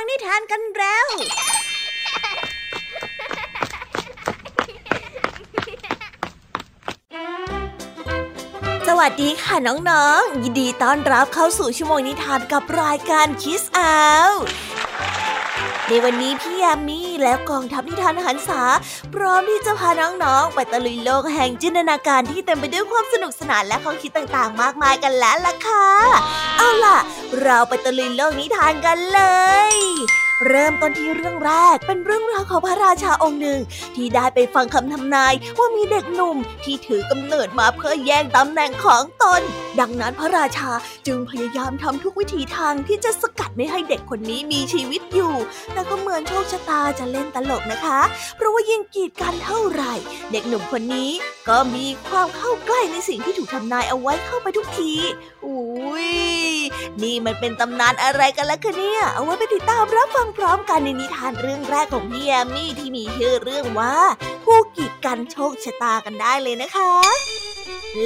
ฟังนิทานกันแล้ว สวัสดีค่ะน้องๆ ยินดีต้อนรับเข้าสู่ชั่วโมงนิทานกับรายการคิสอาว ในวันนี้พี่ยามีและกองทัพนิทานหันษา พร้อมที่จะพาน้องๆ ไปตะลุยโลกแห่งจินตนาการที่เต็มไปด้วยความสนุกสนานและข้อคิดต่างๆ มากมายกันแล้วล่ะค่ะ เอาล่ะ เราไปตะลุยโลกนิทานกันเลย เริ่มต้นที่เรื่องแรกเป็นเรื่องราวของพระราชาองค์หนึ่ง ที่ได้ไปฟังคำทำนายว่ามีเด็กหนุ่มที่ถือกำเนิดมาเพื่อแย่งตำแหน่งของตน ดังนั้นพระราชาจึงพยายามทำทุกวิธีทางที่จะสกัดไม่ให้เด็กคนนี้มีชีวิตอยู่ แต่ก็เหมือนโชคชะตาจะเล่นตลกนะคะ เพราะว่ายิ่งกีดกันเท่าไหร่ เด็กหนุ่มคนนี้ก็มีความเข้าใกล้ในสิ่งที่ถูกทำนายเอาไว้เข้าไปทุกทีอุ้ย นี่มันเป็นตำนานอะไรกันล่ะคะเนี่ย เอาไว้ไปติดตามรับฟังพร้อมกันในนิทานเรื่องแรกของพี่แอมมี่ที่มีชื่อเรื่องว่า ผู้กีดกันโชคชะตากันได้เลยนะคะ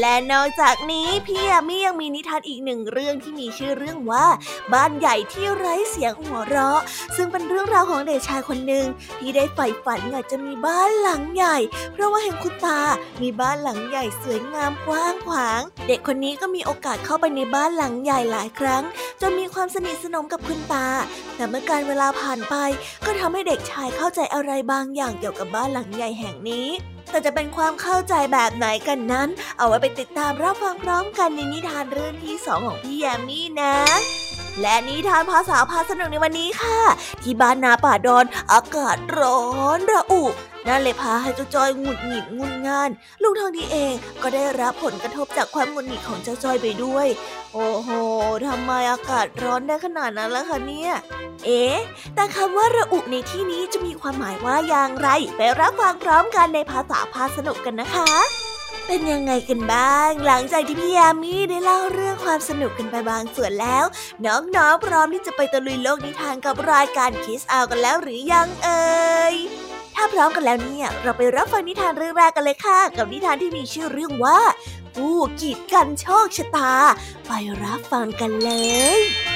และนอกจากนี้พี่ยามียังมีนิทานอีกหนึ่งเรื่องที่มีชื่อเรื่องว่า บ้านใหญ่ที่ไร้เสียงหัวเราะ ซึ่งเป็นเรื่องราวของเด็กชายคนหนึ่งที่ได้ใฝ่ฝันอยากจะมีบ้านหลังใหญ่ เพราะว่าเห็นคุณตา มีบ้านหลังใหญ่สวยงามกว้างขวาง เด็กคนนี้ก็มีโอกาสเข้าไปในบ้านหลังใหญ่หลายครั้ง จนมีความสนิทสนมกับคุณตา แต่เมื่อการเวลาผ่านไป ก็ทำให้เด็กชายเข้าใจอะไรบางอย่างเกี่ยวกับบ้านหลังใหญ่แห่งนี้ แต่จะเป็นความเข้าใจแบบไหนกันนั้น เอาไว้ไปติดตามรับฟังพร้อมกันในนิทานเรื่องที่สองของพี่แยมมี่นะ และนิทานภาษาพาสนุกในวันนี้ค่ะ ที่บ้านนาป่าดอนอากาศร้อนระอุ นั่นเลยพาให้เจ้าจอยหงุดหงิดงุนงาน ลุงทองดีเองก็ได้รับผลกระทบจากความหงุดหงิดของเจ้าจอยไปด้วย โอ้โหทำไมอากาศร้อนได้ขนาดนั้นล่ะคะเนี่ย เอ๊แต่คำว่าระอุในที่นี้จะมีความหมายว่าอย่างไร ไปรับฟังพร้อมกันในภาษาพาสนุกกันนะคะเป็นยังไงกันบ้าง หลังจากที่พี่ยามีได้เล่าเรื่องความสนุกกันไปบางส่วนแล้ว น้องๆพร้อมที่จะไปตะลุยโลกนิทานกับรายการคิสอากันแล้วหรือยังเอ่ย ถ้าพร้อมกันแล้วเนี่ยเราไปรับฟังนิทานเรื่องแรกกันเลยค่ะ กับนิทานที่มีชื่อเรื่องว่า ผู้กีดกันโชคชะตา ไปรับฟังกันเลย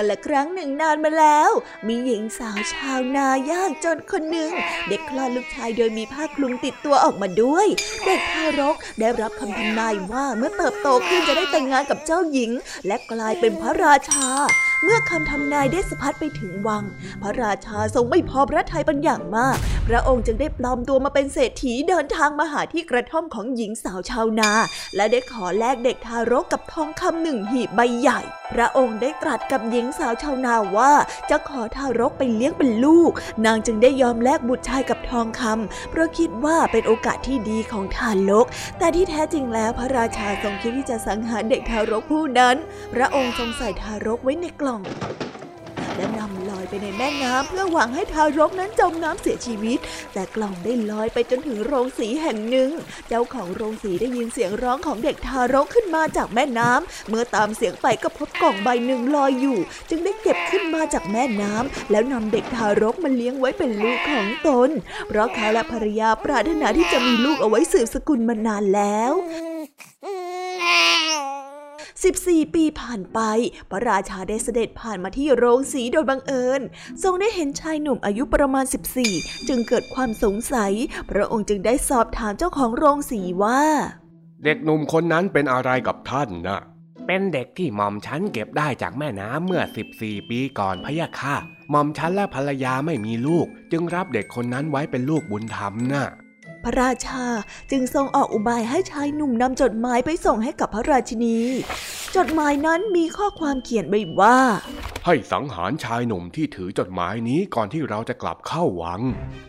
กันละครั้งหนึ่งนานมาแล้ว มีหญิงสาวชาวนา ยากจนคนหนึ่งเด็กคลอดลูกชายโดยมีผ้าคลุมติดตัวออกมาด้วย เด็กทารกได้รับคำทำนายว่าเมื่อเติบโตขึ้นจะได้แต่งงานกับเจ้าหญิง และกลายเป็นพระราชา เมื่อคำทำนายได้สะพัดไปถึงวัง พระราชาทรงไม่พอพระทัยเป็นอย่างมากพระองค์จึงได้ปลอมตัวมาเป็นเศรษฐีเดินทางมาหาที่กระท่อมของหญิงสาวชาวนา และได้ขอแลกเด็กทารกกับทองคำหนึ่งหีบใบใหญ่ พระองค์ได้ตรัสกับหญิงสาวชาวนาว่าจะขอทารกไปเลี้ยงเป็นลูก นางจึงได้ยอมแลกบุตรชายกับทองคำเพราะคิดว่าเป็นโอกาสที่ดีของทารก แต่ที่แท้จริงแล้วพระราชาทรงคิดที่จะสังหารเด็กทารกผู้นั้น พระองค์ทรงใส่ทารกไว้ในกล่อง และนำลอยไปในแม่น้ำเพื่อหวังให้ทารกนั้นจมน้ำเสียชีวิต แต่กล่องได้ลอยไปจนถึงโรงสีแห่งหนึ่ง เจ้าของโรงสีได้ยินเสียงร้องของเด็กทารกขึ้นมาจากแม่น้ำเมื่อตามเสียงไปก็พบกล่องใบหนึ่งลอยอยู่ จึงได้เก็บขึ้นมาจากแม่น้ำแล้วนำเด็กทารกมาเลี้ยงไว้เป็นลูกของตน เพราะเขาและภรรยาปรารถนาที่จะมีลูกเอาไว้สืบสกุลมานานแล้ว 14 ปีผ่านไป พระราชาได้เสด็จผ่านมาที่โรงสีโดยบังเอิญ ทรงได้เห็นชายหนุ่มอายุประมาณ 14 จึงเกิดความสงสัย พระองค์จึงได้สอบถามเจ้าของโรงสีว่า เด็กหนุ่มคนนั้นเป็นอะไรกับท่านนะเป็นเด็กที่หม่อมฉันเก็บได้จากแม่น้ำเมื่อ 14 ปีก่อนพะยะค่ะหม่อมฉันและภรรยาไม่มีลูก จึงรับเด็กคนนั้นไว้เป็นลูกบุญธรรมนะ่ะ พระราชาจึงทรงออกอุบายให้ชายหนุ่มนำจดหมายไปส่งให้กับพระราชินี จดหมายนั้นมีข้อความเขียนไว้ว่า ให้สังหารชายหนุ่มที่ถือจดหมายนี้ก่อนที่เราจะกลับเข้าวัง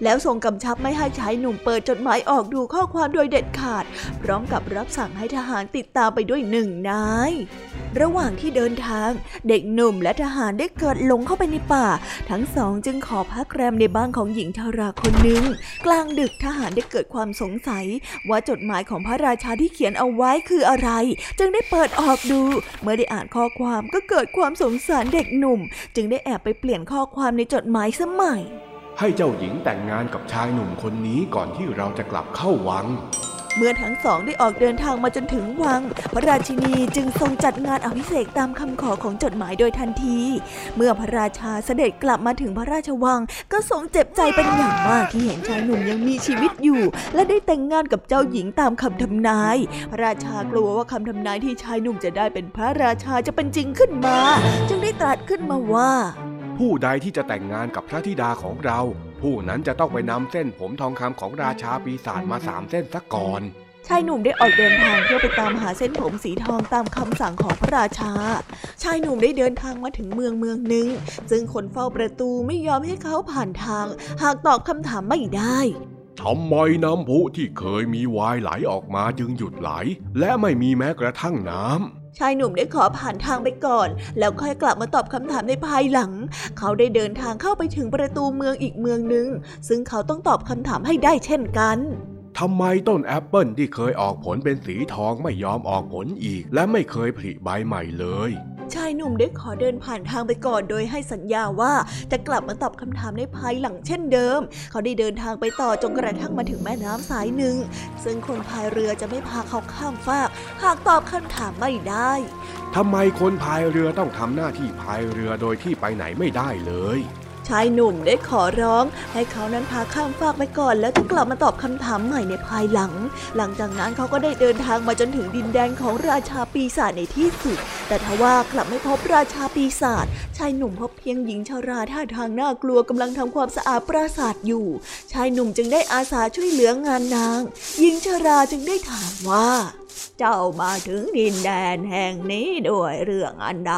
แล้วทรงกำชับไม่ให้ชายหนุ่มเปิดจดหมายออกดูข้อความโดยเด็ดขาด พร้อมกับรับสั่งให้ทหารติดตามไปด้วยหนึ่งนาย ระหว่างที่เดินทาง เด็กหนุ่มและทหารได้เกิดหลงเข้าไปในป่า ทั้งสองจึงขอพักแรมในบ้านของหญิงชาราคนหนึ่งกลางดึกทหารได้เกิดความสงสัย ว่าจดหมายของพระราชาที่เขียนเอาไว้คืออะไร จึงได้เปิดออกดู เมื่อได้อ่านข้อความก็เกิดความสงสารเด็กหนุ่ม จึงได้แอบไปเปลี่ยนข้อความในจดหมายสมัย ให้เจ้าหญิงแต่งงานกับชายหนุ่มคนนี้ก่อนที่เราจะกลับเข้าวัง เมื่อทั้งสองได้ออกเดินทางมาจนถึงวัง พระราชินีจึงทรงจัดงานอภิเษกตามคำขอของจดหมายโดยทันที เมื่อพระราชาเสด็จกลับมาถึงพระราชวัง ก็ทรงเจ็บใจเป็นอย่างมากที่เห็นชายหนุ่มยังมีชีวิตอยู่ และได้แต่งงานกับเจ้าหญิงตามคำทำนาย พระราชากลัวว่าคำทำนายที่ชายหนุ่มจะได้เป็นพระราชาจะเป็นจริงขึ้นมา จึงได้ตรัสขึ้นมาว่า ผู้ใดที่จะแต่งงานกับพระธิดาของเรา ผู้นั้นจะต้องไปนำเส้นผมทองคำของราชาปีศาจมาสามเส้นซะก่อนชายหนุ่มได้ออกเดินทางเพื่อไปตามหาเส้นผมสีทองตามคำสั่งของพระราชา ชายหนุ่มได้เดินทางมาถึงเมืองเมืองหนึ่ง ซึ่งคนเฝ้าประตูไม่ยอมให้เขาผ่านทาง หากตอบคำถามไม่ได้ทำไมน้ำพุที่เคยมีวายไหลออกมาจึงหยุดไหล และไม่มีแม้กระทั่งน้ำ ชายหนุ่มได้ขอผ่านทางไปก่อน แล้วค่อยกลับมาตอบคำถามในภายหลัง เขาได้เดินทางเข้าไปถึงประตูเมืองอีกเมืองหนึ่งซึ่งเขาต้องตอบคำถามให้ได้เช่นกัน ทำไมต้นแอปเปิลที่เคยออกผลเป็นสีทองไม่ยอมออกผลอีก และไม่เคยผลิใบใหม่เลย ชายหนุ่มได้ขอเดินผ่านทางไปก่อนโดยให้สัญญาว่าจะกลับมาตอบคำถามในภายหลังเช่นเดิม เขาได้เดินทางไปต่อจนกระทั่งมาถึงแม่น้ำสายหนึ่ง ซึ่งคนพายเรือจะไม่พาเขาข้ามฟาก หากตอบคำถามไม่ได้ทำไมคนพายเรือต้องทำหน้าที่พายเรือโดยที่ไปไหนไม่ได้เลยชายหนุ่มได้ขอร้อง ให้เขานั้นพาข้ามฟากไปก่อนแล้วจะกลับมาตอบคำถามใหม่ในภายหลัง หลังจากนั้นเขาก็ได้เดินทางมาจนถึงดินแดนของราชาปีศาจในที่สุด แต่ทว่ากลับไม่พบราชาปีศาจชายหนุ่มพบเพียงหญิงชาราท่าทางน่ากลัวกำลังทำความสะอาดปราสาทอยู่ ชายหนุ่มจึงได้อาสาช่วยเหลืองานนาง หญิงชาราจึงได้ถามว่า เจ้ามาถึงดินแดนแห่งนี้ด้วยเรื่องอันใด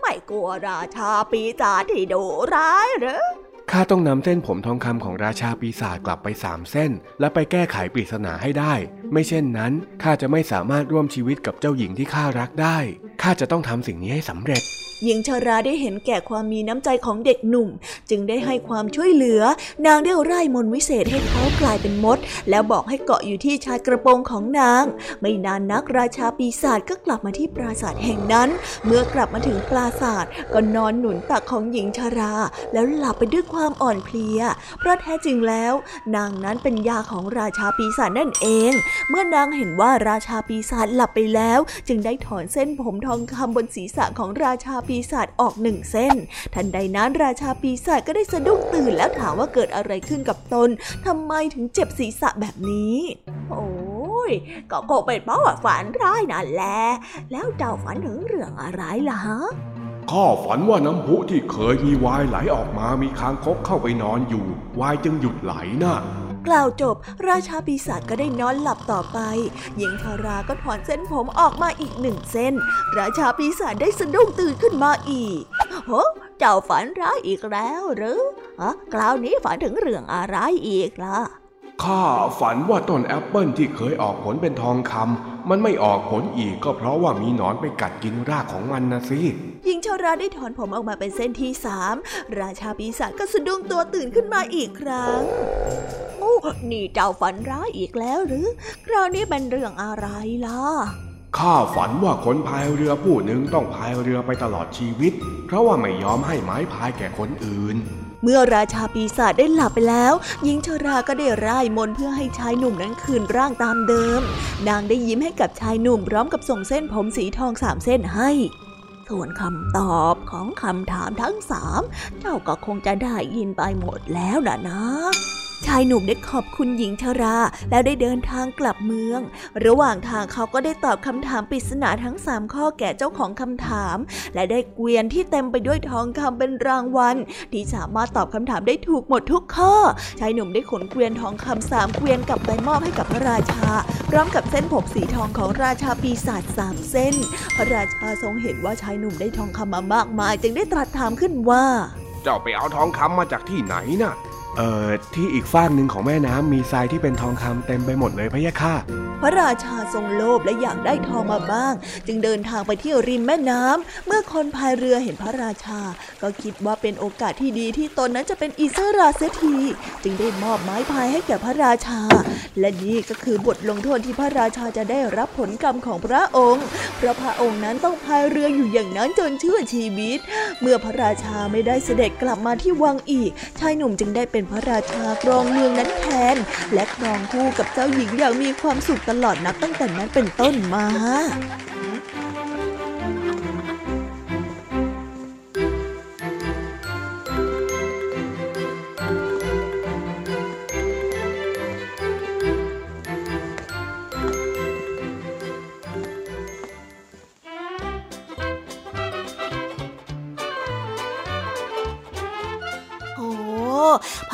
ไม่กลัวราชาปีศาจที่ดุร้ายหรือข้าต้องนำเส้นผมทองคำของราชาปีศาจกลับไปสามเส้น และไปแก้ไขปริศนาให้ได้ ไม่เช่นนั้นข้าจะไม่สามารถร่วมชีวิตกับเจ้าหญิงที่ข้ารักได้ ข้าจะต้องทำสิ่งนี้ให้สำเร็จ หญิงชาราได้เห็นแก่ความมีน้ำใจของเด็กหนุ่ม จึงได้ให้ความช่วยเหลือ นางได้ไร่มนต์วิเศษให้เขากลายเป็นมด แล้วบอกให้เกาะอยู่ที่ชายกระโปรงของนาง ไม่นานนักราชาปีศาจก็กลับมาที่ปราสาทแห่งนั้น เมื่อกลับมาถึงปราสาทก็นอนหนุนตักของหญิงชารา แล้วหลับไปด้วยความอ่อนเพลีย เพราะแท้จริงแล้ว นางนั้นเป็นยาของราชาปีศาจนั่นเองเมื่อนางเห็นว่าราชาปีศาจหลับไปแล้ว จึงได้ถอนเส้นผมทองคำบนศีรษะของราชาปีศาจออกหนึ่งเส้น ทันใดนั้นราชาปีศาจก็ได้สะดุ้งตื่นแล้วถามว่าเกิดอะไรขึ้นกับตนทำไมถึงเจ็บศีรษะแบบนี้ โอ้ยก็คงเป็นเพราะฝันร้ายนั่นแหละ แล้วเจ้าฝันถึงเรื่องอะไรล่ะฮะข้าฝันว่าน้ำพุที่เคยมีวายไหลออกมามีคางคกเข้าไปนอนอยู่ วายจึงหยุดไหลน่ะ กล่าวจบ ราชาปีศาจก็ได้นอนหลับต่อไป หญิงชาราก็ถอนเส้นผมออกมาอีกหนึ่งเส้น ราชาปีศาจได้สะดุ้งตื่นขึ้นมาอีกโอ้เจ้าฝันร้ายอีกแล้วหรือฮะคราวนี้ฝันถึงเรื่องอะไรอีกล่ะข้าฝันว่าต้นแอปเปิลที่เคยออกผลเป็นทองคำมันไม่ออกผลอีกก็เพราะว่ามีหนอนไปกัดกินรากของมันนะสิหญิงชาราได้ถอนผมออกมาเป็นเส้นที่สามราชาปีศาจก็สะดุ้งตัวตื่นขึ้นมาอีกครั้งโอ้ นี่เจ้าฝันร้ายอีกแล้วหรือ คราวนี้เป็นเรื่องอะไรล่ะ ข้าฝันว่าคนพายเรือผู้หนึ่งต้องพายเรือไปตลอดชีวิต เพราะว่าไม่ยอมให้ไม้พายแก่คนอื่นเมื่อราชาปีศาจได้หลับไปแล้วหญิงชราก็ได้ร่ายมนต์เพื่อให้ชายหนุ่มนั้นคืนร่างตามเดิม นางได้ยิ้มให้กับชายหนุ่มพร้อมกับส่งเส้นผมสีทองสามเส้นให้ ส่วนคำตอบของคำถามทั้งสามเจ้าก็คงจะได้ยินไปหมดแล้วนะนะ ชายหนุ่มได้ขอบคุณหญิงชราแล้วได้เดินทางกลับเมือง ระหว่างทางเขาก็ได้ตอบคำถามปริศนาทั้งสามข้อแก่เจ้าของคำถาม และได้เกวียนที่เต็มไปด้วยทองคำเป็นรางวัลที่สามารถตอบคำถามได้ถูกหมดทุกข้อ ชายหนุ่มได้ขนเกวียนทองคำสามเกวียนกลับไปมอบให้กับพระราชา พร้อมกับเส้นผมสีทองของราชาปีศาจสามเส้น พระราชาทรงเห็นว่าชายหนุ่มได้ทองคำมามากมาย จึงได้ตรัสถามขึ้นว่า เจ้าไปเอาทองคำมาจากที่ไหนน่ะ เอ่อที่อีกฝากหนึ่งของแม่น้ำมีทรายที่เป็นทองคำเต็มไปหมดเลยพะยะค่ะ พระราชาทรงโลภและอยากได้ทองมาบ้าง จึงเดินทางไปที่ริมแม่น้ำเมื่อคนพายเรือเห็นพระราชา ก็คิดว่าเป็นโอกาสที่ดีที่ตนนั้นจะเป็นอิสราเสียทีจึงได้มอบไม้พายให้แก่พระราชา และนี่ก็คือบทลงโทษที่พระราชาจะได้รับผลกรรมของพระองค์ เพราะพระองค์นั้นต้องพายเรืออยู่อย่างนั้นจนเชื่อชีวิต เมื่อพระราชาไม่ได้เสด็จกลับมาที่วังอีก ชายหนุ่มจึงได้เป็นพระราชาครองเมืองนั้นแทน และครองคู่กับเจ้าหญิงอย่างมีความสุขตลอดนับตั้งแต่นั้นเป็นต้นมา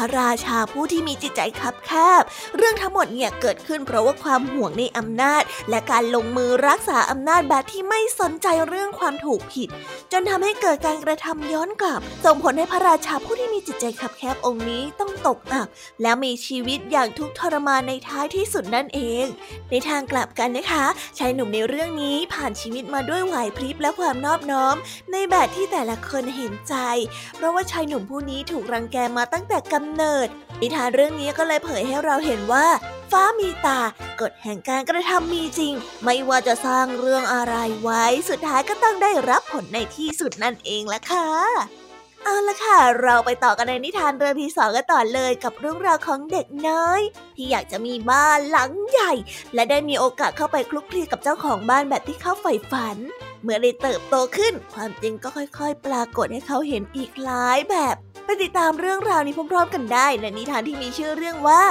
ระราชาผู้ที่มีจิตใจคับแคบ เรื่องทั้งหมดเนี่ยเกิดขึ้นเพราะว่าความห่วงในอำนาจ และการลงมือรักษาอำนาจแบบที่ไม่สนใจเรื่องความถูกผิด จนทำให้เกิดการกระทำย้อนกลับ ส่งผลให้พระราชาผู้ที่มีจิตใจคับแคบองค์นี้ต ตกอับ แล้วมีชีวิตอย่างทุกข์ทรมานในท้ายที่สุดนั่นเอง ในทางกลับกันนะคะชายหนุ่มในเรื่องนี้ผ่านชีวิตมาด้วยไหวพริบและความนอบน้อม ในแบบที่แต่ละคนเห็นใจ เพราะว่าชายหนุ่มผู้นี้ถูกรังแกมาตั้งแต่กำเนิด นิทานเรื่องนี้ก็เลยเผยให้เราเห็นว่าฟ้ามีตากฎแห่งการกระทำมีจริง ไม่ว่าจะสร้างเรื่องอะไรไว้ สุดท้ายก็ต้องได้รับผลในที่สุดนั่นเองละค่ะ เอาละค่ะ เราไปต่อกันในนิทานเรื่องที่สองกันต่อเลยกับเรื่องราวของเด็กน้อย ที่อยากจะมีบ้านหลังใหญ่ และได้มีโอกาสเข้าไปคลุกคลีกับเจ้าของบ้านแบบที่เขาใฝ่ฝัน เมื่อได้เติบโตขึ้น ความจริงก็ค่อยๆ ปรากฏให้เขาเห็นอีกหลายแบบไปติดตามเรื่องราวนี้พร้อมๆ กันได้ในนิทานที่มีชื่อเรื่องว่า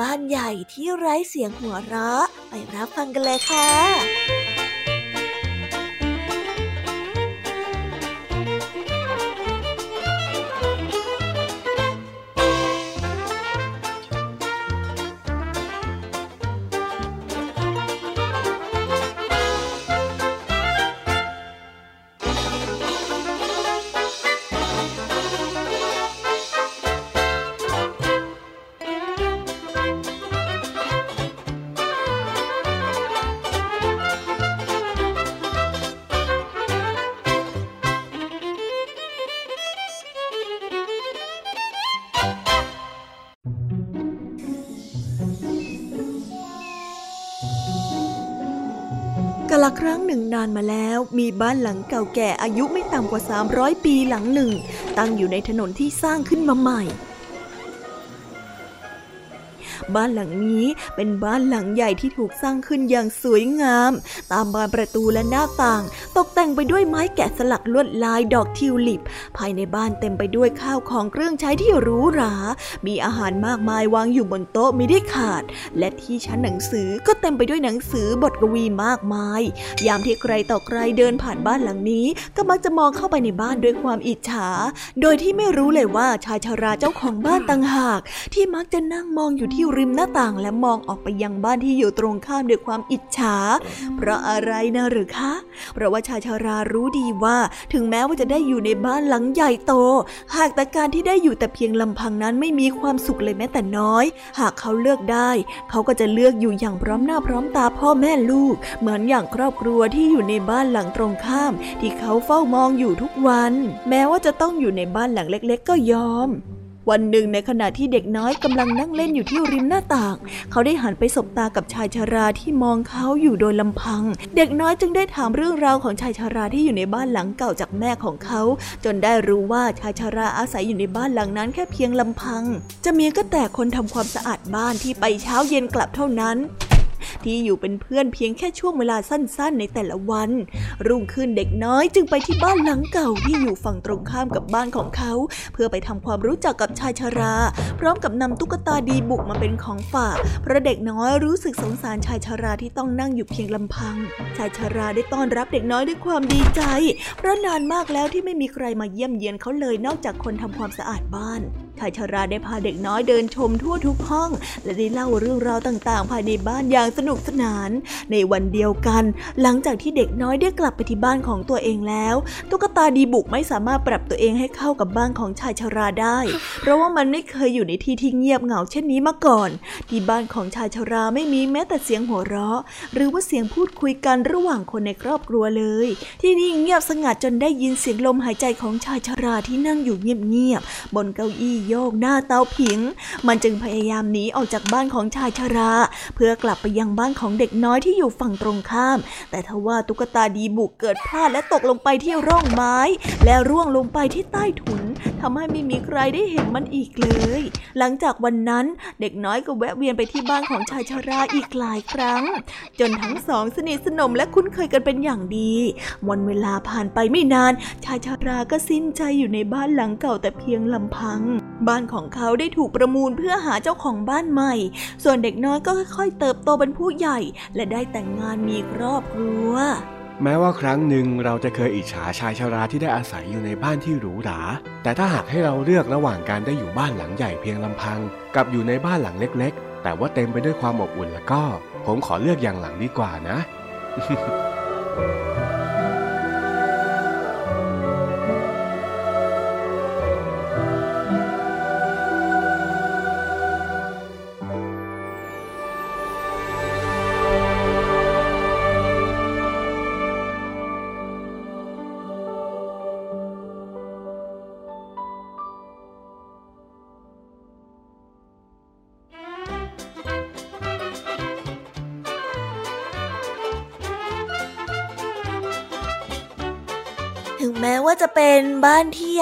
บ้านใหญ่ที่ไร้เสียงหัวเราะ ไปรับฟังกันเลยค่ะ ละครั้งหนึ่งนานมาแล้วมีบ้านหลังเก่าแก่อายุไม่ต่ำกว่า 300 ปีหลังหนึ่ง ตั้งอยู่ในถนนที่สร้างขึ้นมาใหม่ บ้านหลังนี้เป็นบ้านหลังใหญ่ที่ถูกสร้างขึ้นอย่างสวยงาม ตามบานประตูและหน้าต่าง ตกแต่งไปด้วยไม้แกะสลักลวดลายดอกทิวลิป ภายในบ้านเต็มไปด้วยข้าวของเครื่องใช้ที่หรูหรา มีอาหารมากมายวางอยู่บนโต๊ะไม่ได้ขาด และที่ชั้นหนังสือก็เต็มไปด้วยหนังสือบทกวีมากมาย ยามที่ใครต่อใครเดินผ่านบ้านหลังนี้ ก็มักจะมองเข้าไปในบ้านด้วยความอิจฉา โดยที่ไม่รู้เลยว่าชายชาราเจ้าของบ้านต่างหาก ที่มักจะนั่งมองอยู่ที่ริมหน้าต่างและมองออกไปยังบ้านที่อยู่ตรงข้ามด้วยความอิจฉา เพราะอะไรนะหรือคะ เพราะว่าชายชารารู้ดีว่า ถึงแม้ว่าจะได้อยู่ในบ้านหลังใหญ่โต หากแต่การที่ได้อยู่แต่เพียงลำพังนั้นไม่มีความสุขเลยแม้แต่น้อย หากเขาเลือกได้ เขาก็จะเลือกอยู่อย่างพร้อมหน้าพร้อมตาพ่อแม่ลูก เหมือนอย่างครอบครัวที่อยู่ในบ้านหลังตรงข้าม ที่เขาเฝ้ามองอยู่ทุกวัน แม้ว่าจะต้องอยู่ในบ้านหลังเล็ก ๆ ก็ยอม วันหนึ่งในขณะที่เด็กน้อยกำลังนั่งเล่นอยู่ที่ริมหน้าต่าง เขาได้หันไปสบตากับชายชาราที่มองเขาอยู่โดยลำพัง เด็กน้อยจึงได้ถามเรื่องราวของชายชาราที่อยู่ในบ้านหลังเก่าจากแม่ของเขา จนได้รู้ว่าชายชาราอาศัยอยู่ในบ้านหลังนั้นแค่เพียงลำพัง จะมีก็แต่คนทำความสะอาดบ้านที่ไปเช้าเย็นกลับเท่านั้น ที่อยู่เป็นเพื่อนเพียงแค่ช่วงเวลาสั้นๆ ในแต่ละวัน รุ่งขึ้นเด็กน้อยจึงไปที่บ้านหลังเก่าที่อยู่ฝั่งตรงข้ามกับบ้านของเขา เพื่อไปทำความรู้จักกับชายชารา พร้อมกับนำตุ๊กตาดีบุกมาเป็นของฝากเพราะเด็กน้อยรู้สึกสงสารชายชาราที่ต้องนั่งอยู่เพียงลำพัง ชายชาราได้ต้อนรับเด็กน้อยด้วยความดีใจ เพราะนานมากแล้วที่ไม่มีใครมาเยี่ยมเยียนเขาเลยนอกจากคนทำความสะอาดบ้าน ชายชาราได้พาเด็กน้อยเดินชมทั่วทุกห้อง และได้เล่าเรื่องราวต่างๆ ภายในบ้านอย่างสนุกสนาน ในวันเดียวกัน หลังจากที่เด็กน้อยได้กลับไปที่บ้านของตัวเองแล้วตุ๊กตาดีบุกไม่สามารถปรับตัวเองให้เข้ากับบ้านของชายชาราได้ เพราะว่ามันไม่เคยอยู่ในที่ที่เงียบเหงาเช่นนี้มาก่อน ที่บ้านของชายชาราไม่มีแม้แต่เสียงหัวเราะ หรือว่าเสียงพูดคุยกันระหว่างคนในครอบครัวเลย ที่นี่เงียบสงัดจนได้ยินเสียงลมหายใจของชายชาราที่นั่งอยู่เงียบๆบนเก้าอี้โยกหน้าเตาผิง มันจึงพยายามหนีออกจากบ้านของชายชรา เพื่อกลับไปยังบ้านของเด็กน้อยที่อยู่ฝั่งตรงข้าม แต่ทว่าตุ๊กตาดีบุกเกิดพลาดและตกลงไปที่ร่องไม้ และร่วงลงไปที่ใต้ถุน ทำให้ไม่มีใครได้เห็นมันอีกเลย หลังจากวันนั้นเด็กน้อยก็แวะเวียนไปที่บ้านของชายชราอีกหลายครั้ง จนทั้งสองสนิทสนมและคุ้นเคยกันเป็นอย่างดี วันเวลาผ่านไปไม่นาน ชายชราก็สิ้นใจอยู่ในบ้านหลังเก่าแต่เพียงลำพัง บ้านของเขาได้ถูกประมูลเพื่อหาเจ้าของบ้านใหม่ ส่วนเด็กน้อยก็ค่อยๆ เติบโตเป็นผู้ใหญ่ และได้แต่งงานมีครอบครัว แม้ว่าครั้งหนึ่งเราจะเคยอิจฉาชายชาราที่ได้อาศัยอยู่ในบ้านที่หรูหรา แต่ถ้าหากให้เราเลือกระหว่างการได้อยู่บ้านหลังใหญ่เพียงลำพัง กับอยู่ในบ้านหลังเล็ก ๆ แต่ว่าเต็มไปด้วยความอบอุ่นแล้วก็ ผมขอเลือกอย่างหลังดีกว่านะถึง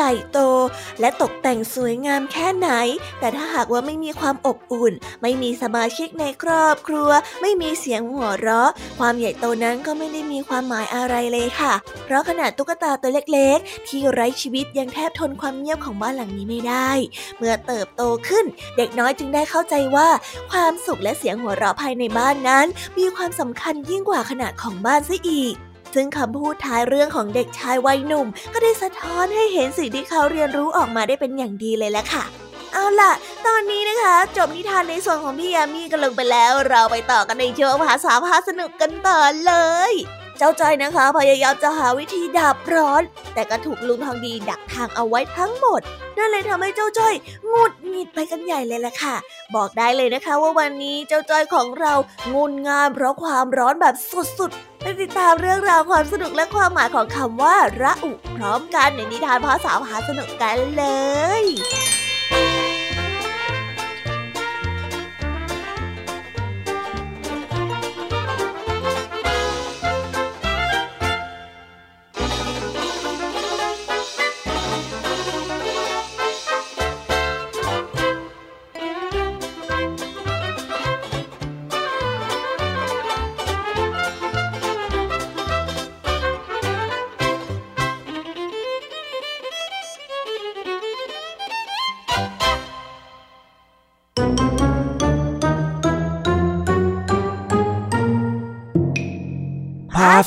ญ่โต และตกแต่งสวยงามแค่ไหน แต่ถ้าหากว่าไม่มีความอบอุ่น ไม่มีสมาชิกในครอบครัว ไม่มีเสียงหัวเราะ ความใหญ่โตนั้นก็ไม่ได้มีความหมายอะไรเลยค่ะ เพราะขนาดตุ๊กตาตัวเล็กๆ ที่ไร้ชีวิตยังแทบทนความเงียบของบ้านหลังนี้ไม่ได้ เมื่อเติบโตขึ้น เด็กน้อยจึงได้เข้าใจว่า ความสุขและเสียงหัวเราะภายในบ้านนั้น มีความสำคัญยิ่งกว่าขนาดของบ้านซะอีก ซึ่งคำพูดท้ายเรื่องของเด็กชายวัยหนุ่ม ก็ได้สะท้อนให้เห็นสิ่งที่เขาเรียนรู้ออกมาได้เป็นอย่างดีเลยแหละค่ะ เอาล่ะ ตอนนี้นะคะ จบนิทานในส่วนของพี่ยามีกันลงไปแล้ว เราไปต่อกันในช่วงภาษาพาสนุกกันต่อเลย เจ้าจ้อยนะคะ พยายามจะหาวิธีดับร้อน แต่ก็ถูกลุงทองดีดักทางเอาไว้ทั้งหมด นั่นเลยทำให้เจ้าจ้อยงุดหงิดไปกันใหญ่เลยแหละค่ะ บอกได้เลยนะคะว่าวันนี้เจ้าจ้อยของเรางุนงานเพราะความร้อนแบบสุดๆ ไปติดตามเรื่องราวความสนุกและความหมายของคำว่าระอุพร้อมกันในนิทานภาษาพาสนุกกันเลย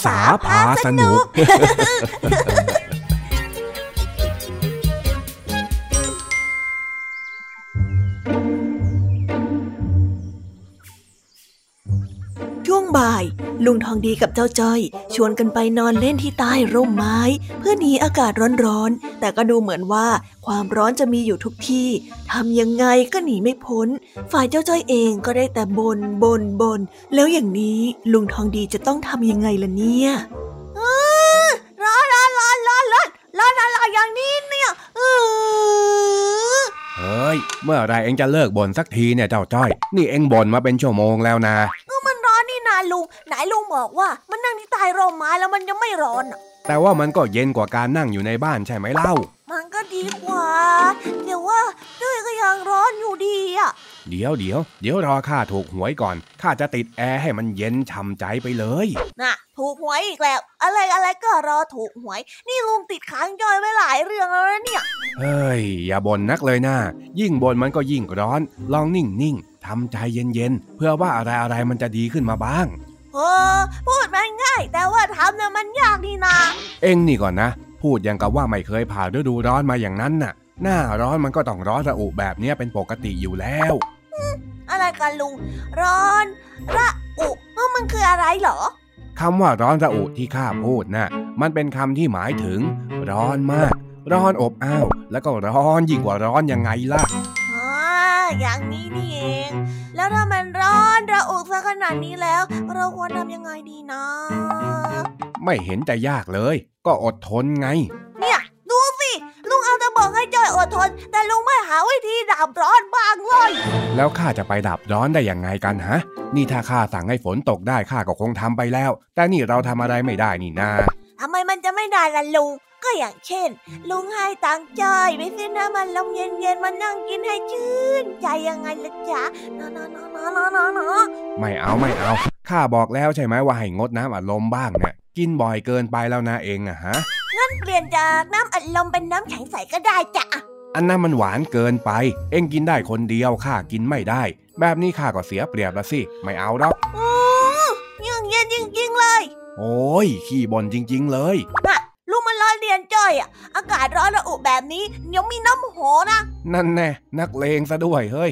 ษาพาสนุกช่วงบ่ายลุงทองดีกับเจ้าจ้อย ชวนกันไปนอนเล่นที่ใต้ร่มไม้ เพื่อหนีอากาศร้อนๆ แต่ก็ดูเหมือนว่าความร้อนจะมีอยู่ทุกที่ทำยังไงก็หนีไม่พ้น ฝ่ายเจ้าจ้อยเองก็ได้แต่บนบนบนแล้วอย่างนี้ลุงทองดีจะต้องทำยังไงล่ะเนี่ยร้อนร้อนร้อนร้อนร้อนร้อนอะไรอย่างนี้เนี่ยเฮ้ย เมื่อไรเอ็งจะเลิกบ่นสักทีเนี่ยเจ้าจ้อย นี่เอ็งบ่นมาเป็นชั่วโมงแล้วนะมันร้อนนี่นาลุง ไหนลุงบอกว่า มันนั่งที่ใต้ร่มไม้แล้วมันจะไม่ร้อนอะ แต่ว่ามันก็เย็นกว่าการนั่งอยู่ในบ้านใช่ไหมเล่า มันก็ดีกว่าแต่ว่าด้วยก็ยังร้อนอยู่ดีอะ เดี๋ยวเดี๋ยวเดี๋ยวรอข้าถูกหวยก่อนข้าจะติดแอร์ให้มันเย็นช่ำใจไปเลย น่ะ ถูกหวยอีกแล้ว อะไรอะไรก็รอถูกหวย นี่ลุงติดค้างจอยไว้หลายเรื่องแล้วนะเนี่ย เฮ้ย อย่าบ่นนักเลยนะยิ่งบ่นมันก็ยิ่งร้อน ลองนิ่งนิ่งๆทำใจเย็นๆเพื่อว่าอะไรอะไรมันจะดีขึ้นมาบ้างเออพูดมันง่าย แต่ว่าทำเนี่ยมั นยากนี่นาเอ็งนี่ก่อนนะ พูดอย่างกับว่าไม่เคยผ่านฤดูร้อนมาอย่างนั้นน่ะ หน้าร้อนมันก็ต้องร้อนระอุแบบเนี้ยเป็นปกติอยู่แล้ว อะไรกันลุง ร้อน ระอุเออมันคืออะไรเหรอคำว่าร้อนระอุที่ข้าพูดน่ะมันเป็นคำที่หมายถึง ร้อนมาก ร้อนอบอ้าว แล้วก็ร้อนยิ่งกว่าร้อนยังไงล่ะ อ๋ออย่างนี้นี่เอง แล้วถ้ามันร้อนระอุซะขนาดนี้แล้ว เราควรทำยังไงดีนะ ไม่เห็นจะยากเลย ก็อดทนไง เนี่ยดูสิ ลุงเอาแต่บอกให้จอยอดทน แต่ลุงไม่หาวิธีดับร้อนบ้างเลย แล้วข้าจะไปดับร้อนได้ยังไงกันฮะ นี่ถ้าข้าสั่งให้ฝนตกได้ข้าก็คงทำไปแล้ว แต่นี่เราทำอะไรไม่ได้นี่นาทำไมมันจะไม่ได้ล่ะลุง ก็อย่างเช่น ลุงให้ตังค์จอยไปซื้อน้ำมันลมเย็นๆมานั่งกินให้ชื่น ใจยังไงล่ะจ๊ะนอนนอนนอนนอนนอนนอนไม่เอาไม่เอาข้าบอกแล้วใช่ไหมว่าให้งดน้ำอัดลมบ้างเนี่ยกินบ่อยเกินไปแล้วนะเองอะฮะเปลี่ยนจากน้ำอัดลมเป็นน้ำแข็งใสก็ได้จ้ะอันนั้นมันหวานเกินไป เองกินได้คนเดียวข้ากินไม่ได้ แบบนี้ข้าก็เสียเปรียบละสิไม่เอาหรอกอือยังเย็นจริงๆเลย โอ้ย ขี้บ่นจริง ๆ เลย น่ะ ยนจ้อยอะอากาศร้อนระอุแบบนี้เดี๋ยวมีน้ำโหนะ นั่นแน่นักเลงซะด้วยเฮ้ย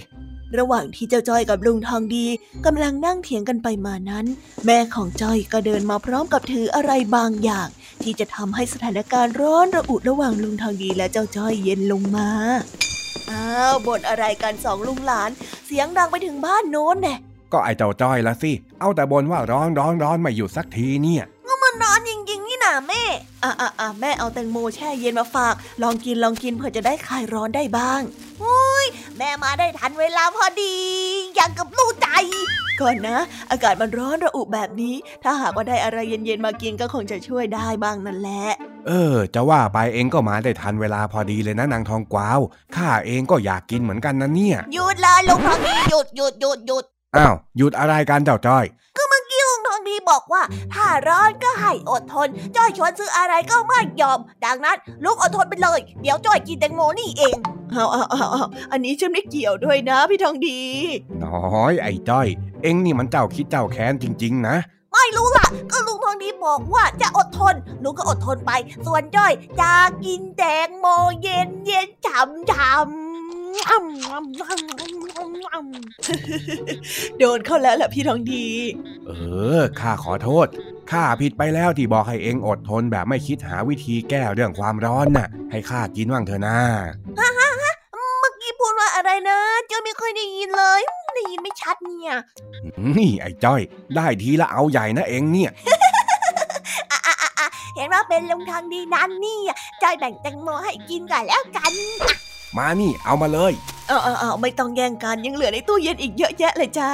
ระหว่างที่เจ้าจ้อยกับลุงทองดีกำลังนั่งเถียงกันไปมานั้น แม่ของจ้อยก็เดินมาพร้อมกับถืออะไรบางอย่าง ที่จะทำให้สถานการณ์ร้อนระอุระหว่างลุงทองดีและเจ้าจ้อยเย็นลงมาอ้าวบ่นอะไรกันสองลุงหลาน เสียงดังไปถึงบ้านโน้นแน่ก็ไอเจ้าจ้อยละสิ เอาแต่บ่นว่าร้อนร้อนร้อนไม่หยุดสักทีเนี่ยมันร้อนจริงๆ นี่นาแม่อะอะอะแม่เอาแตงโมแช่เย็นมาฝาก ลองกินลองกินเผื่อจะได้คลายร้อนได้บ้างอุ้ยแม่มาได้ทันเวลาพอดีอย่างกับลูกใจ ก่อนนะ อากาศมันร้อนระอุแบบนี้ ถ้าหากว่าได้อะไรเย็นๆมากินก็คงจะช่วยได้บ้างนั่นแหละ เออ จะว่าไปเองก็มาได้ทันเวลาพอดีเลยนะนางทองกวาวข้าเองก็อยากกินเหมือนกันนะเนี่ยหยุดเลยลุงทองดีหยุดหยุดหยุดหยุดอ้าวหยุดอะไรกันเจ้าจ้อยลุ งทองดีบอกว่า ถ้าร้อนก็ให้อดทน จ้อยชวนซื้ออะไรก็ไม่ยอม ดังนั้นลุงอดทนไปเลย เดี๋ยวจ้อยกินแตงโมนี่เองเอาเอาเอาเอาอันนี้ฉันไม่เกี่ยวด้วยนะพี่ทองดี น้อยไอ้จ้อย เอ็งนี่มันเจ้าคิดเจ้าแค้นจริง ๆ นะไม่รู้ล่ะ ก็ลุงทองดีบอกว่าจะอดทนลุงก็อดทนไป ส่วนจ้อยจะกินแตงโมเย็นเย็นฉ่ำฉ่ำ โดนเข้าแล้วแหละพี่ทองดี เออข้าขอโทษข้าผิดไปแล้วที่บอกให้เอ็งอดทนแบบไม่คิดหาวิธีแก้เรื่องความร้อนน่ะ ให้ข้ากินบ้างเถอะนะเมื่อกี้พูดว่าอะไรนะเจ้าไม่เคยได้ยินเลยได้ยินไม่ชัดเนี่ยนี่ไอ้จ้อย ได้ทีละเอาใหญ่นะเอ็งเนี่ยอะอะอะอะเห็นว่าเป็นลุงทางดีนั้นนี่จอยแบ่งแตงโมให้กินก่อนแล้วกัน มานี่เอามาเลย เออเออเออไม่ต้องแย่งกันยังเหลือในตู้เย็นอีกเยอะแยะเลยจ้า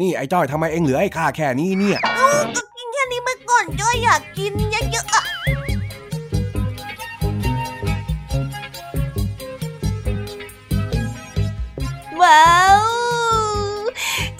นี่ไอ้จ้อยทำไมเอ็งเหลือให้ข้าแค่นี้เนี่ยก็กินแค่นี้ไปก่อนจอยอยากกินเยอะๆอะว้าว